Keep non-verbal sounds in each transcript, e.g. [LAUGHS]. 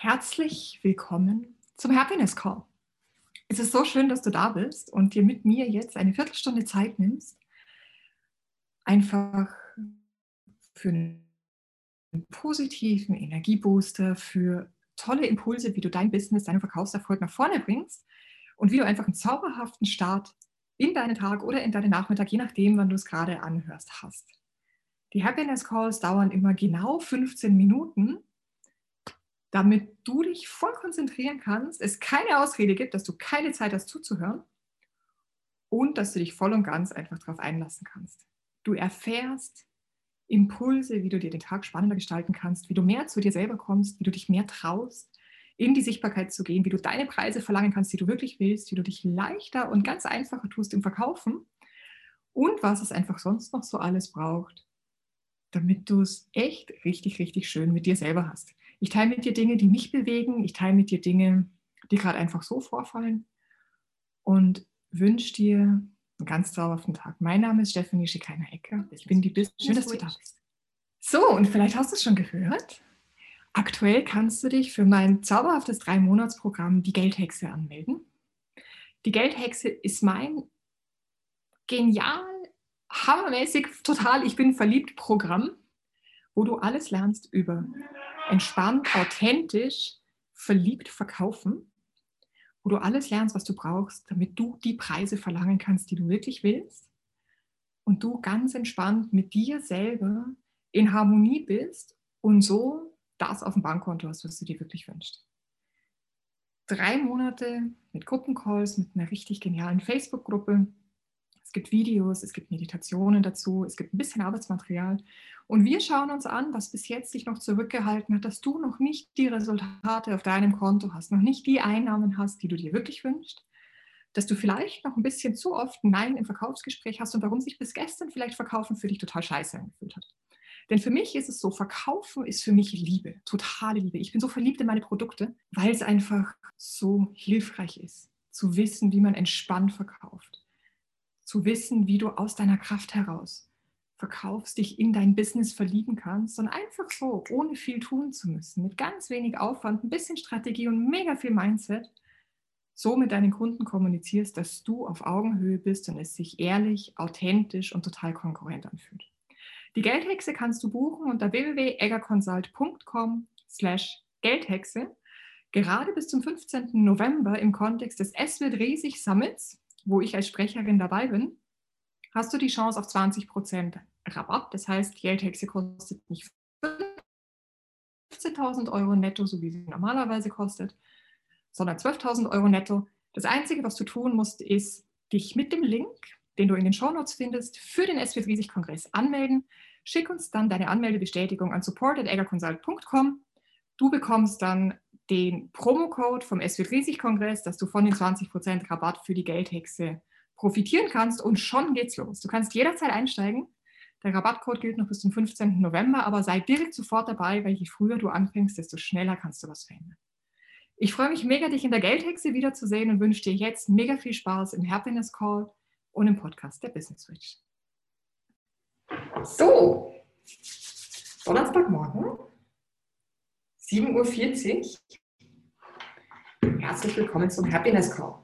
Herzlich willkommen zum Happiness Call. Es ist so schön, dass du da bist und dir mit mir jetzt eine Viertelstunde Zeit nimmst, einfach für einen positiven Energiebooster, für tolle Impulse, wie du dein Business, deinen Verkaufserfolg nach vorne bringst und wie du einfach einen zauberhaften Start in deinen Tag oder in deinen Nachmittag, je nachdem, wann du es gerade anhörst, hast. Die Happiness Calls dauern immer genau 15 Minuten damit du dich voll konzentrieren kannst, es keine Ausrede gibt, dass du keine Zeit hast zuzuhören und dass du dich voll und ganz einfach darauf einlassen kannst. Du erfährst Impulse, wie du dir den Tag spannender gestalten kannst, wie du mehr zu dir selber kommst, wie du dich mehr traust, in die Sichtbarkeit zu gehen, wie du deine Preise verlangen kannst, die du wirklich willst, wie du dich leichter und ganz einfacher tust im Verkaufen und was es einfach sonst noch so alles braucht, damit du es echt richtig, richtig schön mit dir selber hast. Ich teile mit dir Dinge, die mich bewegen. Ich teile mit dir Dinge, die gerade einfach so vorfallen. Und wünsche dir einen ganz zauberhaften Tag. Mein Name ist Stephanie Schikainer-Ecker. Ich bin die Business. Schön, dass du da bist. So, und vielleicht hast du es schon gehört. Aktuell kannst du dich für mein zauberhaftes Drei-Monats-Programm Die Geldhexe anmelden. Die Geldhexe ist mein genial, hammermäßig, total, ich bin verliebt Programm, wo du alles lernst über entspannt, authentisch, verliebt verkaufen, wo du alles lernst, was du brauchst, damit du die Preise verlangen kannst, die du wirklich willst und du ganz entspannt mit dir selber in Harmonie bist und so das auf dem Bankkonto hast, was du dir wirklich wünschst. Drei Monate mit Gruppencalls, mit einer richtig genialen Facebook-Gruppe, es gibt Videos, es gibt Meditationen dazu, es gibt ein bisschen Arbeitsmaterial. Und wir schauen uns an, was bis jetzt dich noch zurückgehalten hat, dass du noch nicht die Resultate auf deinem Konto hast, noch nicht die Einnahmen hast, die du dir wirklich wünschst, dass du vielleicht noch ein bisschen zu oft Nein im Verkaufsgespräch hast und warum sich bis gestern vielleicht Verkaufen für dich total scheiße angefühlt hat. Denn für mich ist es so, Verkaufen ist für mich Liebe, totale Liebe. Ich bin so verliebt in meine Produkte, weil es einfach so hilfreich ist, zu wissen, wie man entspannt verkauft zu wissen, wie du aus deiner Kraft heraus verkaufst, dich in dein Business verlieben kannst und einfach so, ohne viel tun zu müssen, mit ganz wenig Aufwand, ein bisschen Strategie und mega viel Mindset, so mit deinen Kunden kommunizierst, dass du auf Augenhöhe bist und es sich ehrlich, authentisch und total konkurrent anfühlt. Die Geldhexe kannst du buchen unter www.eggerconsult.com slash Geldhexe. Gerade bis zum 15. November im Kontext des Es wird riesig Summits wo ich als Sprecherin dabei bin, hast du die Chance auf 20% Rabatt. Das heißt, die Geldhexe kostet nicht 15.000 Euro netto, so wie sie normalerweise kostet, sondern 12.000 Euro netto. Das Einzige, was du tun musst, ist, dich mit dem Link, den du in den Shownotes findest, für den SW Kongress anmelden. Schick uns dann deine Anmeldebestätigung an support.eggerconsult.com. Du bekommst dann den Promocode vom SW Riesig Kongress, dass du von den 20% Rabatt für die Geldhexe profitieren kannst und schon geht's los. Du kannst jederzeit einsteigen. Der Rabattcode gilt noch bis zum 15. November, aber sei direkt sofort dabei, weil je früher du anfängst, desto schneller kannst du was verändern. Ich freue mich mega, dich in der Geldhexe wiederzusehen und wünsche dir jetzt mega viel Spaß im Happiness Call und im Podcast der Business Switch. So, Donnerstagmorgen, 7.40 Uhr. Herzlich willkommen zum Happiness Call.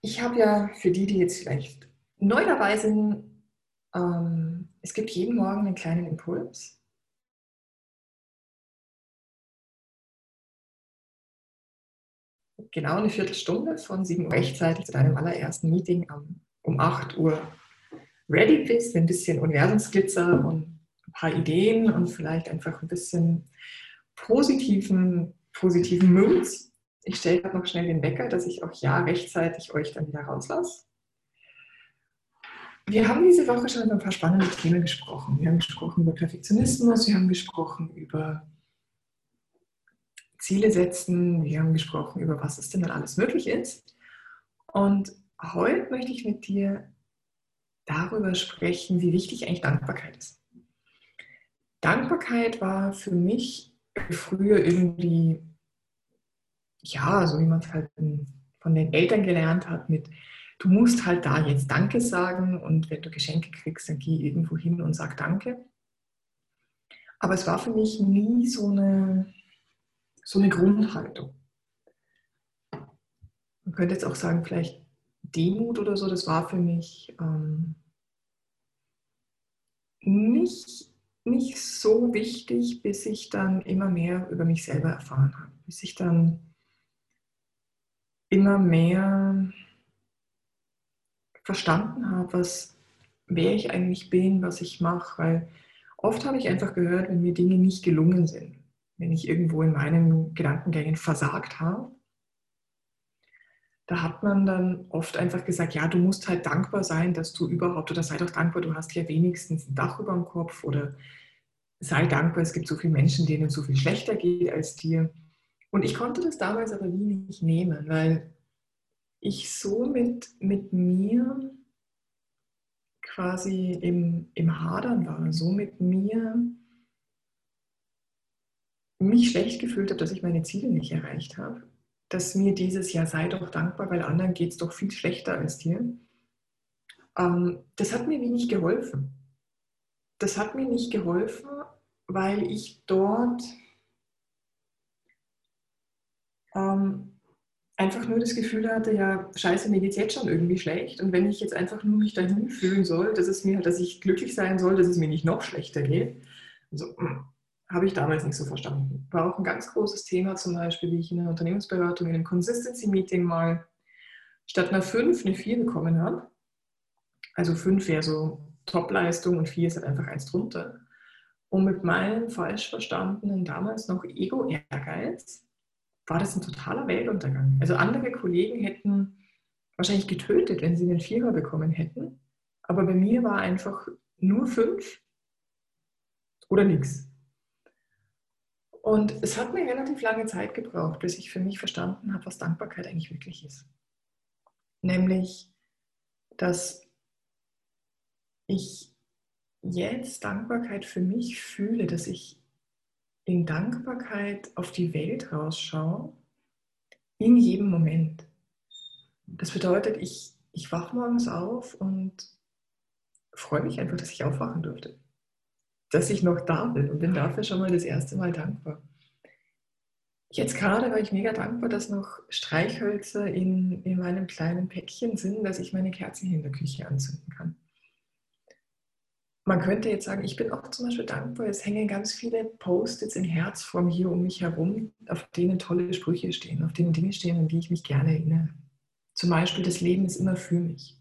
Ich habe ja für die, die jetzt vielleicht neu dabei sind, ähm, es gibt jeden Morgen einen kleinen Impuls. Genau eine Viertelstunde von 7 Uhr rechtzeitig zu deinem allerersten Meeting um 8 Uhr ready bist, ein bisschen Universumsglitzer und ein paar Ideen und vielleicht einfach ein bisschen positiven, positiven Moods. Ich stelle gerade noch schnell den Wecker, dass ich auch ja rechtzeitig euch dann wieder rauslasse. Wir haben diese Woche schon über ein paar spannende Themen gesprochen. Wir haben gesprochen über Perfektionismus, wir haben gesprochen über Ziele setzen, wir haben gesprochen über was es denn dann alles möglich ist. Und heute möchte ich mit dir darüber sprechen, wie wichtig eigentlich Dankbarkeit ist. Dankbarkeit war für mich früher irgendwie, ja, so wie man es halt von den Eltern gelernt hat, mit du musst halt da jetzt Danke sagen und wenn du Geschenke kriegst, dann geh irgendwo hin und sag Danke. Aber es war für mich nie so eine, so eine Grundhaltung. Man könnte jetzt auch sagen, vielleicht Demut oder so, das war für mich ähm, nicht, nicht so wichtig, bis ich dann immer mehr über mich selber erfahren habe. Bis ich dann immer mehr verstanden habe, was, wer ich eigentlich bin, was ich mache, weil oft habe ich einfach gehört, wenn mir Dinge nicht gelungen sind, wenn ich irgendwo in meinen Gedankengängen versagt habe, da hat man dann oft einfach gesagt, ja, du musst halt dankbar sein, dass du überhaupt, oder sei doch dankbar, du hast ja wenigstens ein Dach über dem Kopf oder sei dankbar, es gibt so viele Menschen, denen so viel schlechter geht als dir. Und ich konnte das damals aber wie nicht nehmen, weil ich so mit, mit mir quasi im, im Hadern war, so mit mir mich schlecht gefühlt habe, dass ich meine Ziele nicht erreicht habe, dass mir dieses Jahr sei doch dankbar, weil anderen geht es doch viel schlechter als dir. Ähm, das hat mir wenig geholfen. Das hat mir nicht geholfen, weil ich dort ähm, einfach nur das Gefühl hatte, ja, scheiße, mir geht es jetzt schon irgendwie schlecht. Und wenn ich jetzt einfach nur mich dahin fühlen soll, dass es mir, dass ich glücklich sein soll, dass es mir nicht noch schlechter geht, also, hm, habe ich damals nicht so verstanden. War auch ein ganz großes Thema, zum Beispiel, wie ich in der Unternehmensberatung in einem Consistency-Meeting mal statt einer 5 eine 4 bekommen habe. Also 5 wäre so Topleistung und 4 ist halt einfach eins drunter. Und mit meinem falsch verstandenen, damals noch Ego-Ehrgeiz, war das ein totaler Weltuntergang. Also andere Kollegen hätten wahrscheinlich getötet, wenn sie einen Vierer bekommen hätten. Aber bei mir war einfach nur fünf oder nichts. Und es hat mir relativ lange Zeit gebraucht, bis ich für mich verstanden habe, was Dankbarkeit eigentlich wirklich ist. Nämlich, dass ich jetzt Dankbarkeit für mich fühle, dass ich in Dankbarkeit auf die Welt rausschaue, in jedem Moment. Das bedeutet, ich, ich wache morgens auf und freue mich einfach, dass ich aufwachen durfte. Dass ich noch da bin und bin dafür schon mal das erste Mal dankbar. Jetzt gerade war ich mega dankbar, dass noch Streichhölzer in, in meinem kleinen Päckchen sind, dass ich meine Kerzen hier in der Küche anzünden kann. Man könnte jetzt sagen, ich bin auch zum Beispiel dankbar, es hängen ganz viele Post-its in Herzform hier um mich herum, auf denen tolle Sprüche stehen, auf denen Dinge stehen, an die ich mich gerne erinnere. Zum Beispiel, das Leben ist immer für mich.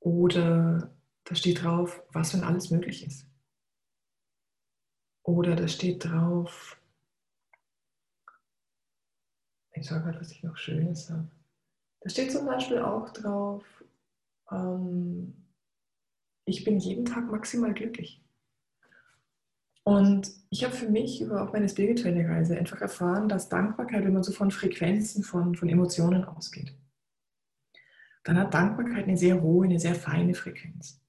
Oder da steht drauf, was wenn alles möglich ist. Oder da steht drauf, ich sage gerade, was ich noch Schönes habe. Da steht zum Beispiel auch drauf, ähm, ich bin jeden Tag maximal glücklich. Und ich habe für mich über auch meine spirituelle Reise einfach erfahren, dass Dankbarkeit, wenn man so von Frequenzen, von, von Emotionen ausgeht, dann hat Dankbarkeit eine sehr hohe, eine sehr feine Frequenz.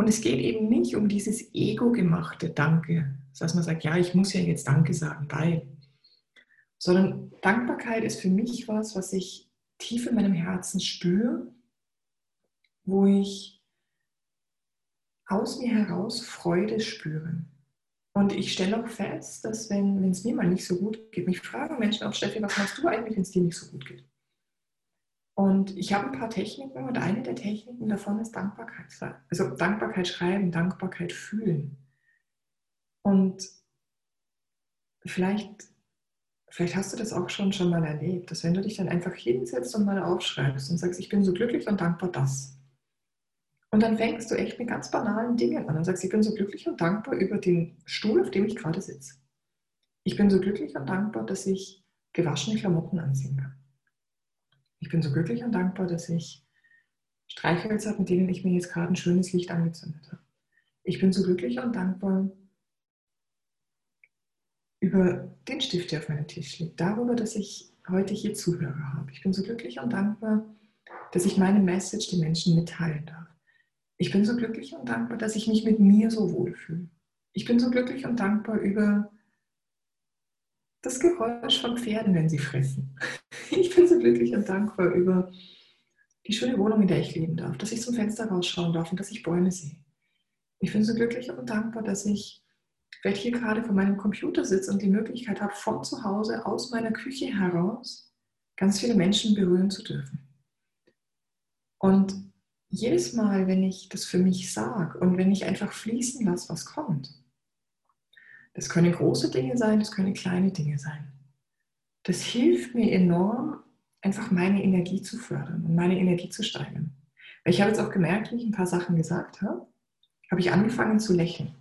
Und es geht eben nicht um dieses ego-gemachte Danke, dass man sagt, ja, ich muss ja jetzt Danke sagen, weil, sondern Dankbarkeit ist für mich was, was ich tief in meinem Herzen spüre, wo ich aus mir heraus Freude spüren. Und ich stelle auch fest, dass wenn es mir mal nicht so gut geht, mich fragen Menschen auch, Steffi, was machst du eigentlich, wenn es dir nicht so gut geht? Und ich habe ein paar Techniken und eine der Techniken davon ist Dankbarkeit. Also Dankbarkeit schreiben, Dankbarkeit fühlen. Und vielleicht, vielleicht hast du das auch schon, schon mal erlebt, dass wenn du dich dann einfach hinsetzt und mal aufschreibst und sagst, ich bin so glücklich und dankbar das. Und dann fängst du echt mit ganz banalen Dingen an und sagst, ich bin so glücklich und dankbar über den Stuhl, auf dem ich gerade sitze. Ich bin so glücklich und dankbar, dass ich gewaschene Klamotten anziehen kann. Ich bin so glücklich und dankbar, dass ich Streichhölzer habe, mit denen ich mir jetzt gerade ein schönes Licht angezündet habe. Ich bin so glücklich und dankbar über den Stift, der auf meinem Tisch liegt, darüber, dass ich heute hier Zuhörer habe. Ich bin so glücklich und dankbar, dass ich meine Message den Menschen mitteilen darf. Ich bin so glücklich und dankbar, dass ich mich mit mir so wohlfühle. Ich bin so glücklich und dankbar über das Geräusch von Pferden, wenn sie fressen. [LAUGHS] Ich bin so glücklich und dankbar über die schöne Wohnung, in der ich leben darf, dass ich zum Fenster rausschauen darf und dass ich Bäume sehe. Ich bin so glücklich und dankbar, dass ich vielleicht hier gerade vor meinem Computer sitze und die Möglichkeit habe, von zu Hause aus meiner Küche heraus ganz viele Menschen berühren zu dürfen. Und jedes Mal, wenn ich das für mich sage und wenn ich einfach fließen lasse, was kommt, das können große Dinge sein, das können kleine Dinge sein. Das hilft mir enorm, einfach meine Energie zu fördern und meine Energie zu steigern. Weil ich habe jetzt auch gemerkt, wie ich ein paar Sachen gesagt habe, habe ich angefangen zu lächeln.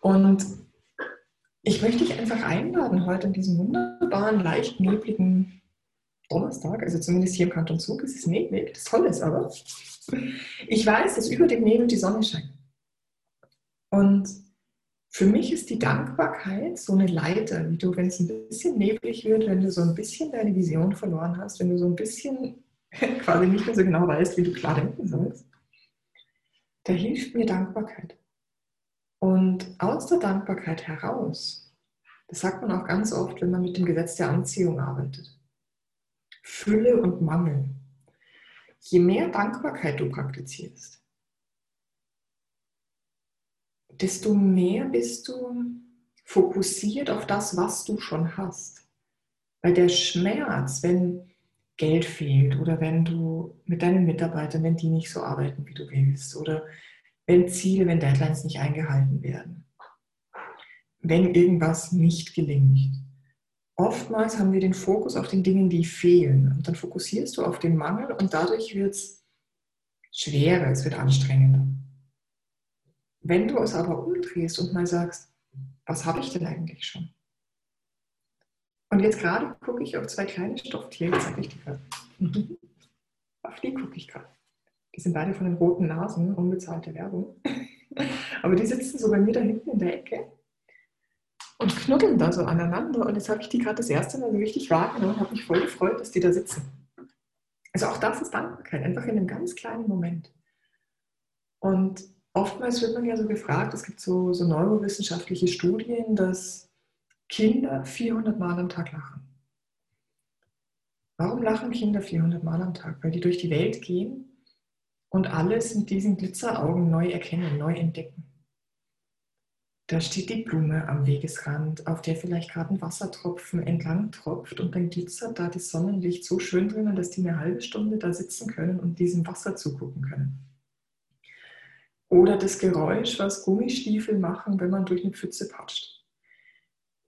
Und ich möchte dich einfach einladen, heute in diesem wunderbaren, leicht nebligen Donnerstag, also zumindest hier im Kanton Zug ist es neblig, das Tolle ist aber, ich weiß, dass über dem Nebel die Sonne scheint. Und für mich ist die Dankbarkeit so eine Leiter, wie du, wenn es ein bisschen neblig wird, wenn du so ein bisschen deine Vision verloren hast, wenn du so ein bisschen [LAUGHS] quasi nicht mehr so genau weißt, wie du klar denken sollst, da hilft mir Dankbarkeit. Und aus der Dankbarkeit heraus, das sagt man auch ganz oft, wenn man mit dem Gesetz der Anziehung arbeitet, Fülle und Mangel. Je mehr Dankbarkeit du praktizierst, desto mehr bist du fokussiert auf das, was du schon hast. Weil der Schmerz, wenn Geld fehlt oder wenn du mit deinen Mitarbeitern, wenn die nicht so arbeiten, wie du willst oder wenn Ziele, wenn Deadlines nicht eingehalten werden, wenn irgendwas nicht gelingt. Oftmals haben wir den Fokus auf den Dingen, die fehlen und dann fokussierst du auf den Mangel und dadurch wird es schwerer, es wird anstrengender. Wenn du es aber umdrehst und mal sagst, was habe ich denn eigentlich schon? Und jetzt gerade gucke ich auf zwei kleine Stofftiere, zeige ich dir gerade. auf die gucke ich gerade. Die sind beide von den roten Nasen, unbezahlte Werbung. [LAUGHS] Aber die sitzen so bei mir da hinten in der Ecke und knuddeln da so aneinander. Und jetzt habe ich die gerade das erste Mal so richtig wahrgenommen und habe mich voll gefreut, dass die da sitzen. Also auch das ist Dankbarkeit, einfach in einem ganz kleinen Moment. Und oftmals wird man ja so gefragt, es gibt so, so neurowissenschaftliche Studien, dass Kinder 400 Mal am Tag lachen. Warum lachen Kinder 400 Mal am Tag? Weil die durch die Welt gehen und alles mit diesen Glitzeraugen neu erkennen, neu entdecken. Da steht die Blume am Wegesrand, auf der vielleicht gerade ein Wassertropfen entlang tropft und dann glitzert da das Sonnenlicht so schön drinnen, dass die eine halbe Stunde da sitzen können und diesem Wasser zugucken können. Oder das Geräusch, was Gummistiefel machen, wenn man durch eine Pfütze patscht.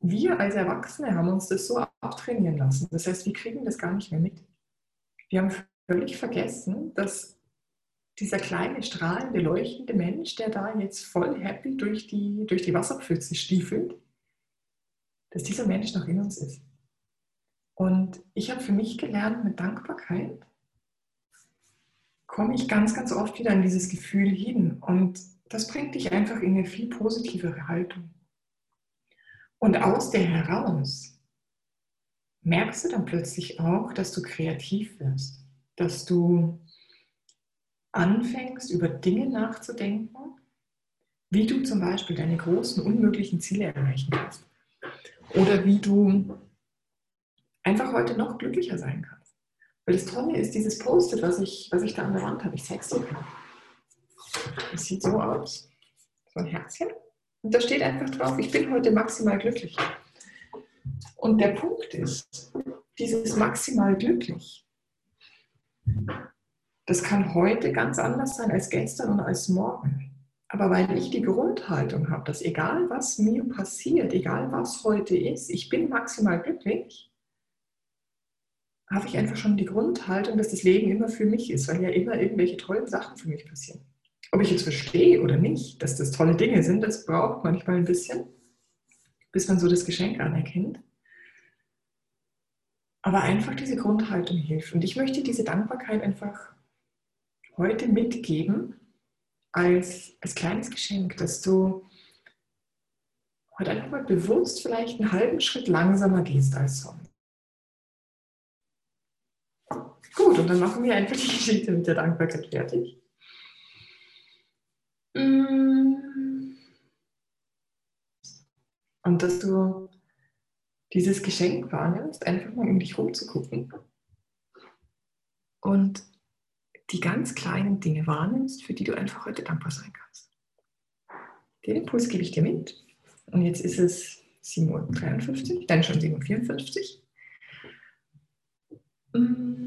Wir als Erwachsene haben uns das so abtrainieren lassen. Das heißt, wir kriegen das gar nicht mehr mit. Wir haben völlig vergessen, dass dieser kleine, strahlende, leuchtende Mensch, der da jetzt voll happy durch die, durch die Wasserpfütze stiefelt, dass dieser Mensch noch in uns ist. Und ich habe für mich gelernt, mit Dankbarkeit komme ich ganz, ganz oft wieder an dieses Gefühl hin. Und das bringt dich einfach in eine viel positivere Haltung. Und aus der heraus merkst du dann plötzlich auch, dass du kreativ wirst, dass du anfängst, über Dinge nachzudenken, wie du zum Beispiel deine großen, unmöglichen Ziele erreichen kannst. Oder wie du einfach heute noch glücklicher sein kannst. Weil das Tolle ist, dieses Post-it, was ich, was ich da an der Wand habe, ich zeige es dir mal. Es sieht so aus. So ein Herzchen. Und da steht einfach drauf, ich bin heute maximal glücklich. Und der Punkt ist, dieses maximal glücklich, das kann heute ganz anders sein als gestern und als morgen. Aber weil ich die Grundhaltung habe, dass egal was mir passiert, egal was heute ist, ich bin maximal glücklich, habe ich einfach schon die Grundhaltung, dass das Leben immer für mich ist, weil ja immer irgendwelche tollen Sachen für mich passieren. Ob ich jetzt verstehe oder nicht, dass das tolle Dinge sind, das braucht manchmal ein bisschen, bis man so das Geschenk anerkennt. Aber einfach diese Grundhaltung hilft. Und ich möchte diese Dankbarkeit einfach heute mitgeben als, als kleines Geschenk, dass du heute einfach mal bewusst vielleicht einen halben Schritt langsamer gehst als sonst. Gut, und dann machen wir einfach die Geschichte mit der Dankbarkeit fertig. Mm. Und dass du dieses Geschenk wahrnimmst, einfach mal um dich rumzugucken und die ganz kleinen Dinge wahrnimmst, für die du einfach heute dankbar sein kannst. Den Impuls gebe ich dir mit. Und jetzt ist es 7.53 Uhr, dann schon 7.54 Uhr.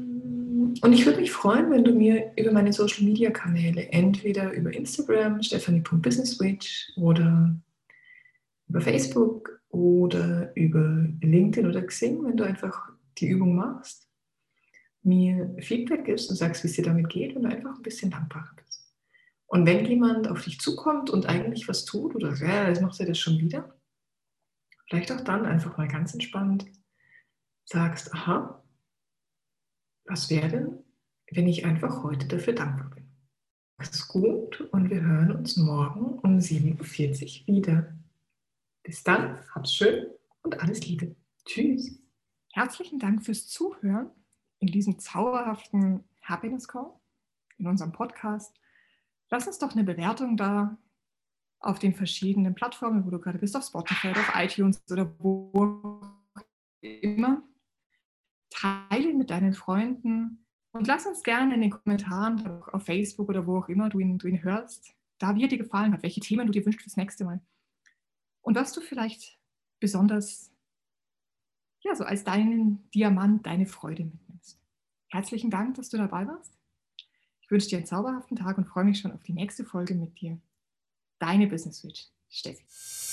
Und ich würde mich freuen, wenn du mir über meine Social Media Kanäle, entweder über Instagram, stephanie.businesswitch oder über Facebook oder über LinkedIn oder Xing, wenn du einfach die Übung machst, mir Feedback gibst und sagst, wie es dir damit geht und einfach ein bisschen dankbarer bist. Und wenn jemand auf dich zukommt und eigentlich was tut oder ja, jetzt macht er das schon wieder, vielleicht auch dann einfach mal ganz entspannt sagst, aha, was wäre wenn ich einfach heute dafür dankbar bin? Ist gut und wir hören uns morgen um 7.40 Uhr wieder. Bis dann, hab's schön und alles Liebe. Tschüss. Herzlichen Dank fürs Zuhören in diesem zauberhaften Happiness Call, in unserem Podcast. Lass uns doch eine Bewertung da auf den verschiedenen Plattformen, wo du gerade bist, auf Spotify auf iTunes oder wo deinen Freunden und lass uns gerne in den Kommentaren auf Facebook oder wo auch immer du ihn, du ihn hörst, da wie er dir gefallen hat, welche Themen du dir wünschst fürs nächste Mal und was du vielleicht besonders, ja, so als deinen Diamant, deine Freude mitnimmst. Herzlichen Dank, dass du dabei warst. Ich wünsche dir einen zauberhaften Tag und freue mich schon auf die nächste Folge mit dir. Deine Business Switch, Steffi.